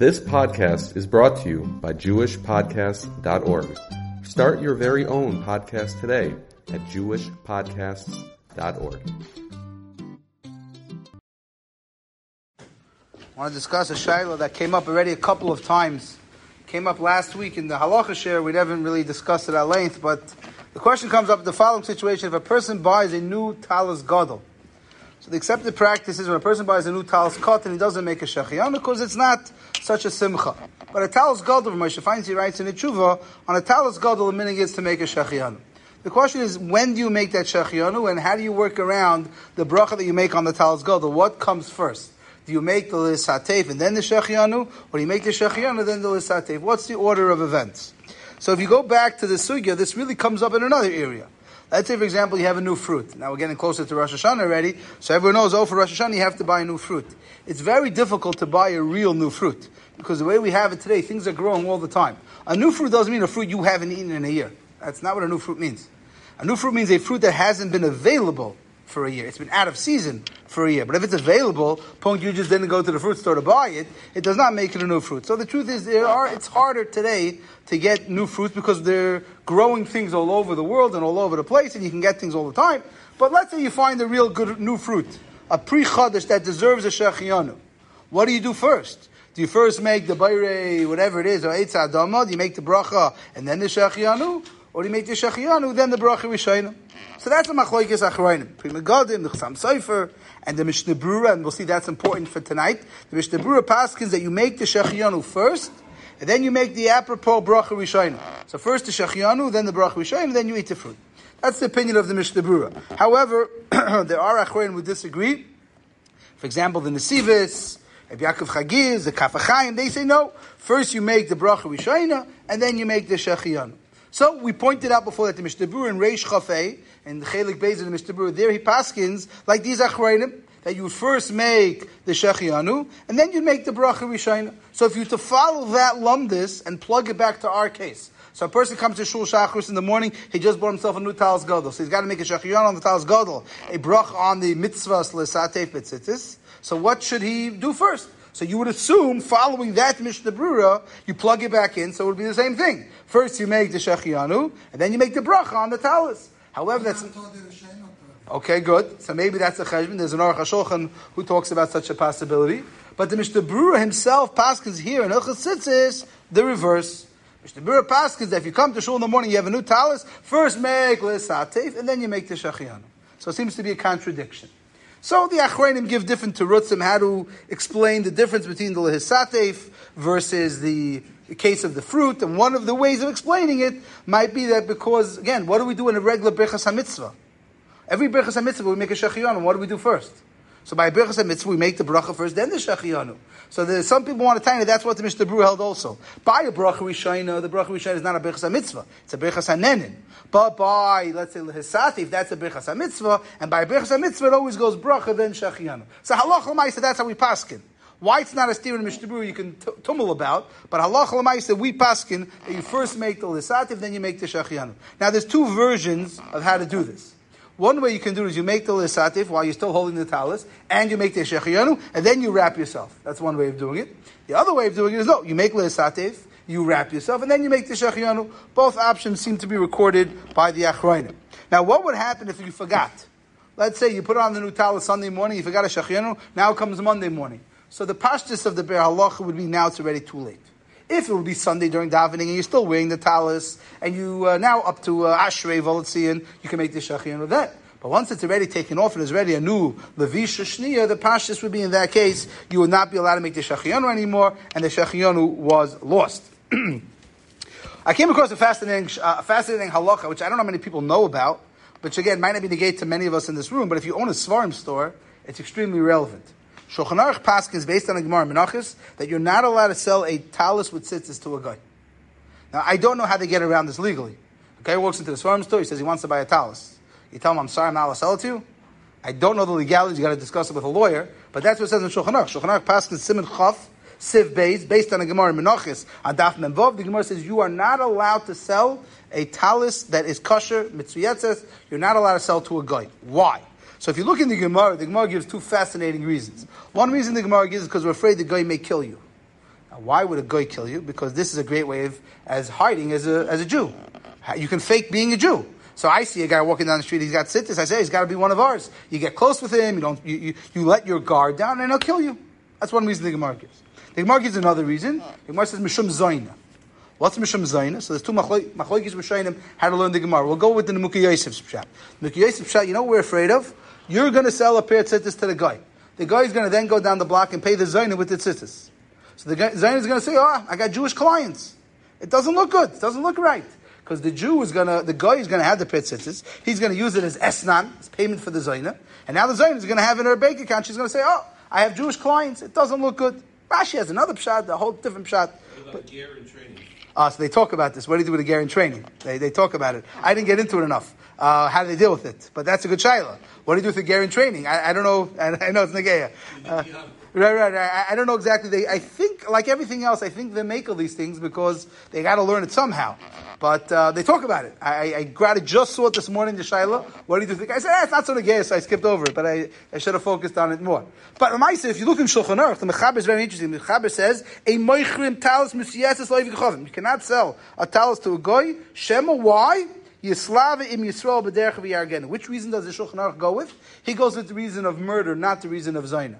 This podcast is brought to you by JewishPodcasts.org. Start your very own podcast today at JewishPodcasts.org. I want to discuss a shaila that came up already a couple of times. Came up last week in the halacha share. We haven't really discussed it at length, but the question comes up: the following situation: If a person buys a new talis gadol, the accepted practice is when a person buys a new talis katan, he doesn't make a shechianu because it's not such a simcha. But a talis gadol, Moshe Feinstein writes in a tshuva on a talis gadol, the minute is to make a shechianu. The question is, when do you make that shechianu, and how do you work around the bracha that you make on the talis gadol? What comes first? Do you make the lisatef and then the shechianu, or do you make the shechianu then the lisatef? What's the order of events? So if you go back to the sugya, this really comes up in another area. Let's say, for example, you have a new fruit. Now we're getting closer to Rosh Hashanah already, so everyone knows, oh, for Rosh Hashanah you have to buy a new fruit. It's very difficult to buy a real new fruit, because the way we have it today, things are growing all the time. A new fruit doesn't mean a fruit you haven't eaten in a year. That's not what a new fruit means. A new fruit means a fruit that hasn't been available for a year. It's been out of season for a year. But if it's available, point you just didn't go to the fruit store to buy it, it does not make it a new fruit. So the truth is, there are it's harder today to get new fruits because they're growing things all over the world and all over the place, and you can get things all the time. But let's say you find a real good new fruit, a pri chadash that deserves a shechianu. What do you do first? Do you first make the bayre, whatever it is, or eitz adama? Do you make the bracha and then the shechianu? Or do you make the shechianu, then the bracha rishayna? So that's the machloikis achroinim. Pri Megadim, the Chassam Sofer, and the Mishnah Brura, and we'll see that's important for tonight. The Mishnah Brura paskins that you make the Shechianu first, and then you make the apropos bracha rishayna. So first the Shechianu, then the bracha rishayna, then you eat the fruit. That's the opinion of the Mishnah Brura. However, there are achroinim who disagree. For example, the Nesivis, Rabbi Yaakov Chagiz, the Kaf HaChaim, they say no. First you make the bracha rishayna, and then you make the Shechianu. So we pointed out before that the Mishnah Brura in Reish Chafei, and the Chelik Beis in the Mishnah Brura, there he paskins, like these Achrayim, that you would first make the Shechianu, and then you make the Bracha Rishayna. So if you to follow that lumdis and plug it back to our case, so a person comes to Shul Shachris in the morning, he just bought himself a new Talis Gadol. So he's got to make a Shechianu on the Talis Gadol, a Brach on the Mitzvahs Lesatef Betzitis. So what should he do first? So you would assume, following that Mishnah Brura, you plug it back in, so it would be the same thing. First you make the Shechianu, and then you make the bracha on the talis. However, that's... Okay, good. So maybe that's a cheshbon. There's an Aruch HaShulchan who talks about such a possibility. But the Mishnah Brura himself paskins here in Hilchas Tzitzis the reverse. Mishnah Brura paskins that if you come to shul in the morning, you have a new talis, first make l'satif, and then you make the Shechianu. So it seems to be a contradiction. So the Achronim give different terutzim how to explain the difference between the lehisatef versus the case of the fruit. And one of the ways of explaining it might be that because, again, what do we do in a regular Birchas HaMitzvah? Every Birchas HaMitzvah we make a Shechianu. What do we do first? So by Birchas HaMitzvah we make the bracha first, then the Shechianu. So some people want to tell you that's what the Mishnah Brura held also. By a bracha rishayna, the bracha rishayna is not a birchas mitzvah; it's a birchas hanenin. But by let's say lehisati, if that's a birchas mitzvah, and by birchas mitzvah it always goes bracha then shechianu. So halach l'maisa, that's how we paskin. Why it's not a steer in Mishnah you can t- tumble about, but halach l'maisa we paskin that you first make the lehisatif, then you make the shechianu. Now there's two versions of how to do this. One way you can do it is you make the lisatif while you're still holding the talis, and you make the shechianu, and then you wrap yourself. That's one way of doing it. The other way of doing it is no, you make lisatif, you wrap yourself, and then you make the shechianu. Both options seem to be recorded by the achrayim. Now, what would happen if you forgot? Let's say you put on the new talis Sunday morning, you forgot a shechianu, now comes Monday morning. So the pashtus of the Biur Halacha would be now it's already too late. If it would be Sunday during davening and you're still wearing the talis and you uh, now up to uh, Ashrei Uva L'Tzion, you can make the Shachin with that. But once it's already taken off and is ready a new Levisha Shniya, the Pashas would be in that case, you would not be allowed to make the Shachianu anymore, and the Shachianu was lost. I came across a fascinating, uh, fascinating halacha, which I don't know how many people know about, which again might not be the gate to many of us in this room, but if you own a Svarim store, it's extremely relevant. Shulchan Aruch Paskins based on the Gemara Menachis that you're not allowed to sell a talis with tzitzis to a guy. Now I don't know how they get around this legally. A guy walks into the farm store, he says he wants to buy a talis. You tell him, I'm sorry, I'm not allowed to sell it to you. I don't know the legalities, you got to discuss it with a lawyer, but that's what it says in Shulchan Aruch. Shulchan Aruch Paskins Simon Chaf, Siv Beis, based on the Gemara Menachis, on Daf Memvov, the Gemara says you are not allowed to sell a talis that is kosher, mitzvah you're not allowed to sell to a guy. Why? So if you look in the Gemara, the Gemara gives two fascinating reasons. One reason the Gemara gives is because we're afraid the guy may kill you. Now, why would a guy kill you? Because this is a great way of as hiding as a, as a Jew. You can fake being a Jew. So I see a guy walking down the street, he's got tzitzis. I say, he's got to be one of ours. You get close with him, you don't, you, you, you let your guard down, and he'll kill you. That's one reason the Gemara gives. The Gemara gives another reason. The Gemara says, Mishum Zaina. What's Mishum Zaina? So there's two machlokes Rishonim how to learn the Gemara. We'll go with the Nimukei Yosef's pshat. Nimukei pshat, you know what we're afraid of? You're going to sell a pair of tzitzis to the guy. The guy is going to then go down the block and pay the Zaina with the tzitzis. So the Zaina is going to say, oh, I got Jewish clients. It doesn't look good. It doesn't look right because the Jew is gonna, the guy is gonna have the pitzitzis. He's gonna use it as esnan, as payment for the zayna, and now the zayna is gonna have in her bank account. She's gonna say, "Oh, I have Jewish clients. It doesn't look good." Rashi has another pshat, a whole different pshat. But, training? Uh, so they talk about this. What do you do with the gear in training? They, they talk about it. I didn't get into it enough. Uh, how do they deal with it? But that's a good shaila. What do you do with the gear in training? I, I don't know. I, I know it's negeya. Uh, Right, right, right. I, don't know exactly. They, I think, like everything else, I think they make all these things because they got to learn it somehow. But uh, they talk about it. I, I, I just saw it this morning, the Shaila. What do you think? I said, eh, it's not so gay, so I skipped over it, but I, I should have focused on it more. But Ramaisa, if you look in Shulchan Aruch, the Mechaber is very interesting. The Mechaber says, a moichrim talis musieses loiv You cannot sell a talis to a goy. Shema, why? Yislava im Yisrael b'derech v'yargen. Which reason does the Shulchan Aruch go with? He goes with the reason of murder, not the reason of Zainah.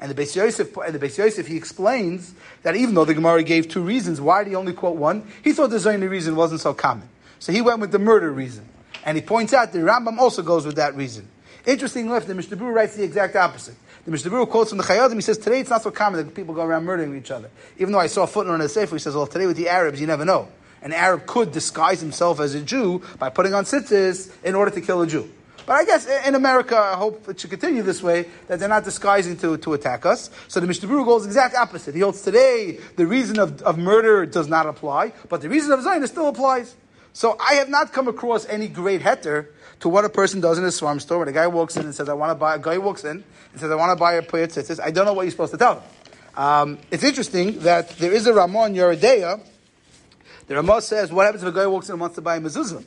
And the Beis Yosef, and the Beis Yosef, he explains that even though the Gemara gave two reasons, why did he only quote one? He thought the Zayni reason wasn't so common. So he went with the murder reason. And he points out the Rambam also goes with that reason. Interesting enough, the Mishnah writes the exact opposite. The Mishnah quotes from the Chayei Adam, he says, today it's not so common that people go around murdering each other. Even though I saw a footnote in the Sefer, he says, well, today with the Arabs, you never know. An Arab could disguise himself as a Jew by putting on tzitzis in order to kill a Jew. But I guess in America, I hope it should continue this way, that they're not disguising to, to attack us. So the Mishnah goes exact opposite. He holds today the reason of, of murder does not apply, but the reason of Zion still applies. So I have not come across any great heter to what a person does in a swarm store when a guy walks in and says, I want to buy, a guy walks in and says, I want to buy a pair tzitzis. I don't know what you're supposed to tell him. Um, it's interesting that there is a Ramon Yoreh Deah the Ramah says, what happens if a guy walks in and wants to buy a mezuzah?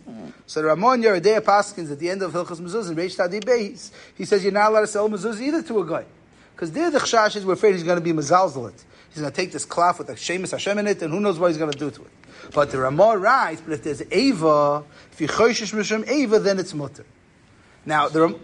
So the Ramon Yoreh Deah Paskins at the end of Hilchas Mezuzah, Reish Tzadi Beis, he says you're not allowed to sell mezuzah either to a guy. Because there the chashash is we're afraid he's going to be mezalzalit. He's going to take this cloth with a shemus Hashem in it, and who knows what he's going to do to it. But the Ramah writes, but if there's Ava, if you choishish mishum Ava, then it's mutter. Now, the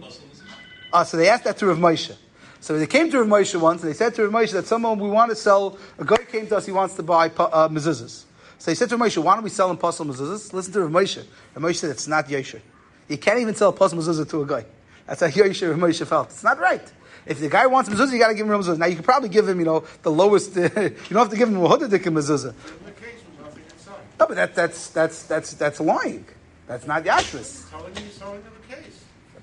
uh, so they asked that to Rav Moshe. So they came to Rav Moshe once, and they said to Rav Moshe that someone we want to sell, a guy came to us, he wants to buy uh, mezuzahs. So he said to Moshe, why don't we sell him pasul mezuzahs? Listen to Rav Moshe. Moshe said it's not yosher. You can't even sell pasul mezuzah to a guy. That's how yosher Rav Moshe felt. It's not right. If the guy wants mezuzah, you got to give him mezuzah. Now you can probably give him, you know, the lowest. you don't have to give him a hudadik mezuzah. No, but that, that's that's that's that's lying. That's not yashris.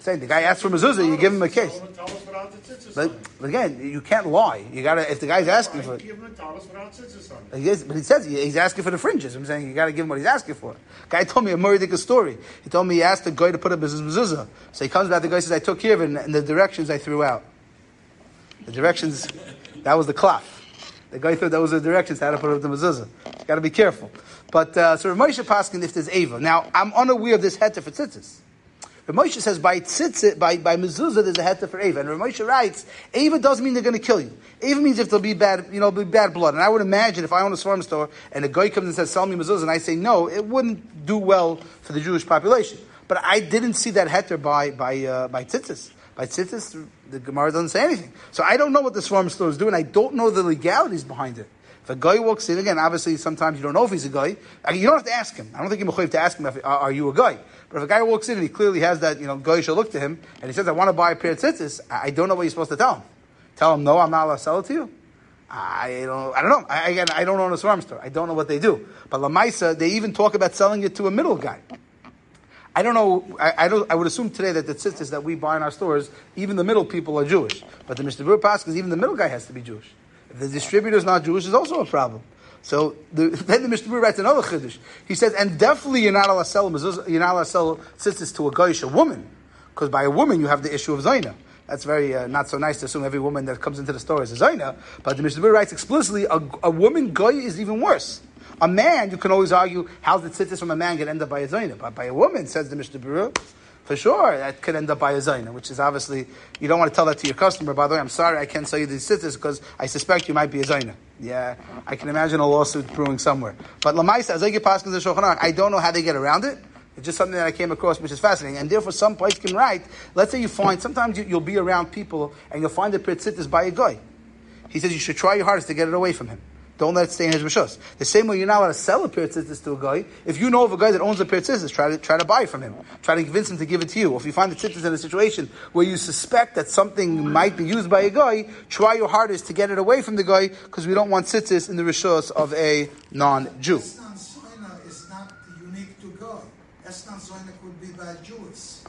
Saying the guy asks for mezuzah, you give him a case. But, but again, you can't lie. You gotta if the guy's asking for. A he is, but he says he's asking for the fringes. I'm saying you got to give him what he's asking for. Guy told me a Murdica story. He told me he asked the guy to put up his mezuzah. So he comes back. The guy says, "I took care of it, and the directions I threw out. The directions, that was the cloth. The guy thought that was the directions how to put up the mezuzah. Got to be careful. But uh, so Moshe Paskin, if there's Ava. Now I'm unaware of this heter for tzitzis. Ramosha says by tzitzit, by, by mezuzah, there's a heta for Ava. And Ramosha writes, Ava doesn't mean they're going to kill you. Ava means if there'll be bad, you know, be bad blood. And I would imagine if I own a farm store and a guy comes and says, sell me mezuzah, and I say no, it wouldn't do well for the Jewish population. But I didn't see that heter by, by, uh, by tzitzis. By tzitzis, the Gemara doesn't say anything. So I don't know what the farm store is doing. I don't know the legalities behind it. If a guy walks in, again, obviously sometimes you don't know if he's a guy. You don't have to ask him. I don't think you're to ask him, if, uh, are you a guy? But if a guy walks in and he clearly has that, you know, guy should look to him, and he says, I want to buy a pair of tzitzis, I don't know what you're supposed to tell him. Tell him, no, I'm not allowed to sell it to you? I don't, I don't know. I, again, I don't own a farm store. I don't know what they do. But Lamaisa, they even talk about selling it to a middle guy. I don't know. I, I, don't, I would assume today that the tzitzis that we buy in our stores, even the middle people are Jewish. But the Mishnah Berurah is even the middle guy has to be Jewish. The distributor is not Jewish, is also a problem. So the, then the Mishnah writes another chiddush. He says, and definitely you're not allowed to sell you're not allowed to sell tzitzis to a goyish, a woman, because by a woman you have the issue of zayna. That's very uh, not so nice to assume every woman that comes into the store is a zayna. But the Mishnah writes explicitly, a, a woman goy is even worse. A man, you can always argue, how the tzitzis from a man get end up by a zayna? But by a woman, says the Mishnah For sure, that could end up by a zayna, which is obviously, you don't want to tell that to your customer, by the way, I'm sorry, I can't sell you these sitters because I suspect you might be a zayna. Yeah, I can imagine a lawsuit brewing somewhere. But Lamaisa, get past the Shulchan I don't know how they get around it. It's just something that I came across, which is fascinating. And therefore, some place can write, let's say you find, sometimes you, will be around people and you'll find a Pirtzitis by a guy. He says you should try your hardest to get it away from him. Don't let it stay in his rishos. The same way you're not allowed to sell a pirtzitis to a guy. If you know of a guy that owns a pirtzitis, try to try to buy from him. Try to convince him to give it to you. Or if you find the tzitzis in a situation where you suspect that something might be used by a guy, try your hardest to get it away from the guy because we don't want tzitzis in the rishos of a non-Jew. Is not unique to guy. Esnan Soina could be by Jews,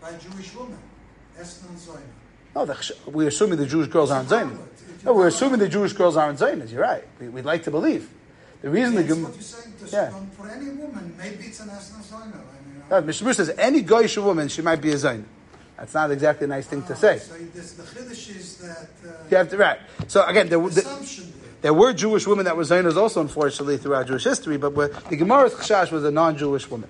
by Jewish women. Esnan Soina. No, we're assuming the Jewish girls aren't Zaynas. No, we're assuming the Jewish girls aren't Zaynas. You're right. We, would like to believe. The reason That's the what you're saying. To Yeah. For any woman, maybe it's an Esnan Soina. I mean, no, Mishnah Brura says any goyish woman she might be a Zayn. That's not exactly a nice thing to say. So this, the Chiddush is that uh, You have to right. So again, there, the, there. there were Jewish women that were Zaynas also, unfortunately, throughout Jewish history. But the Gemara's Chashash was a non-Jewish woman.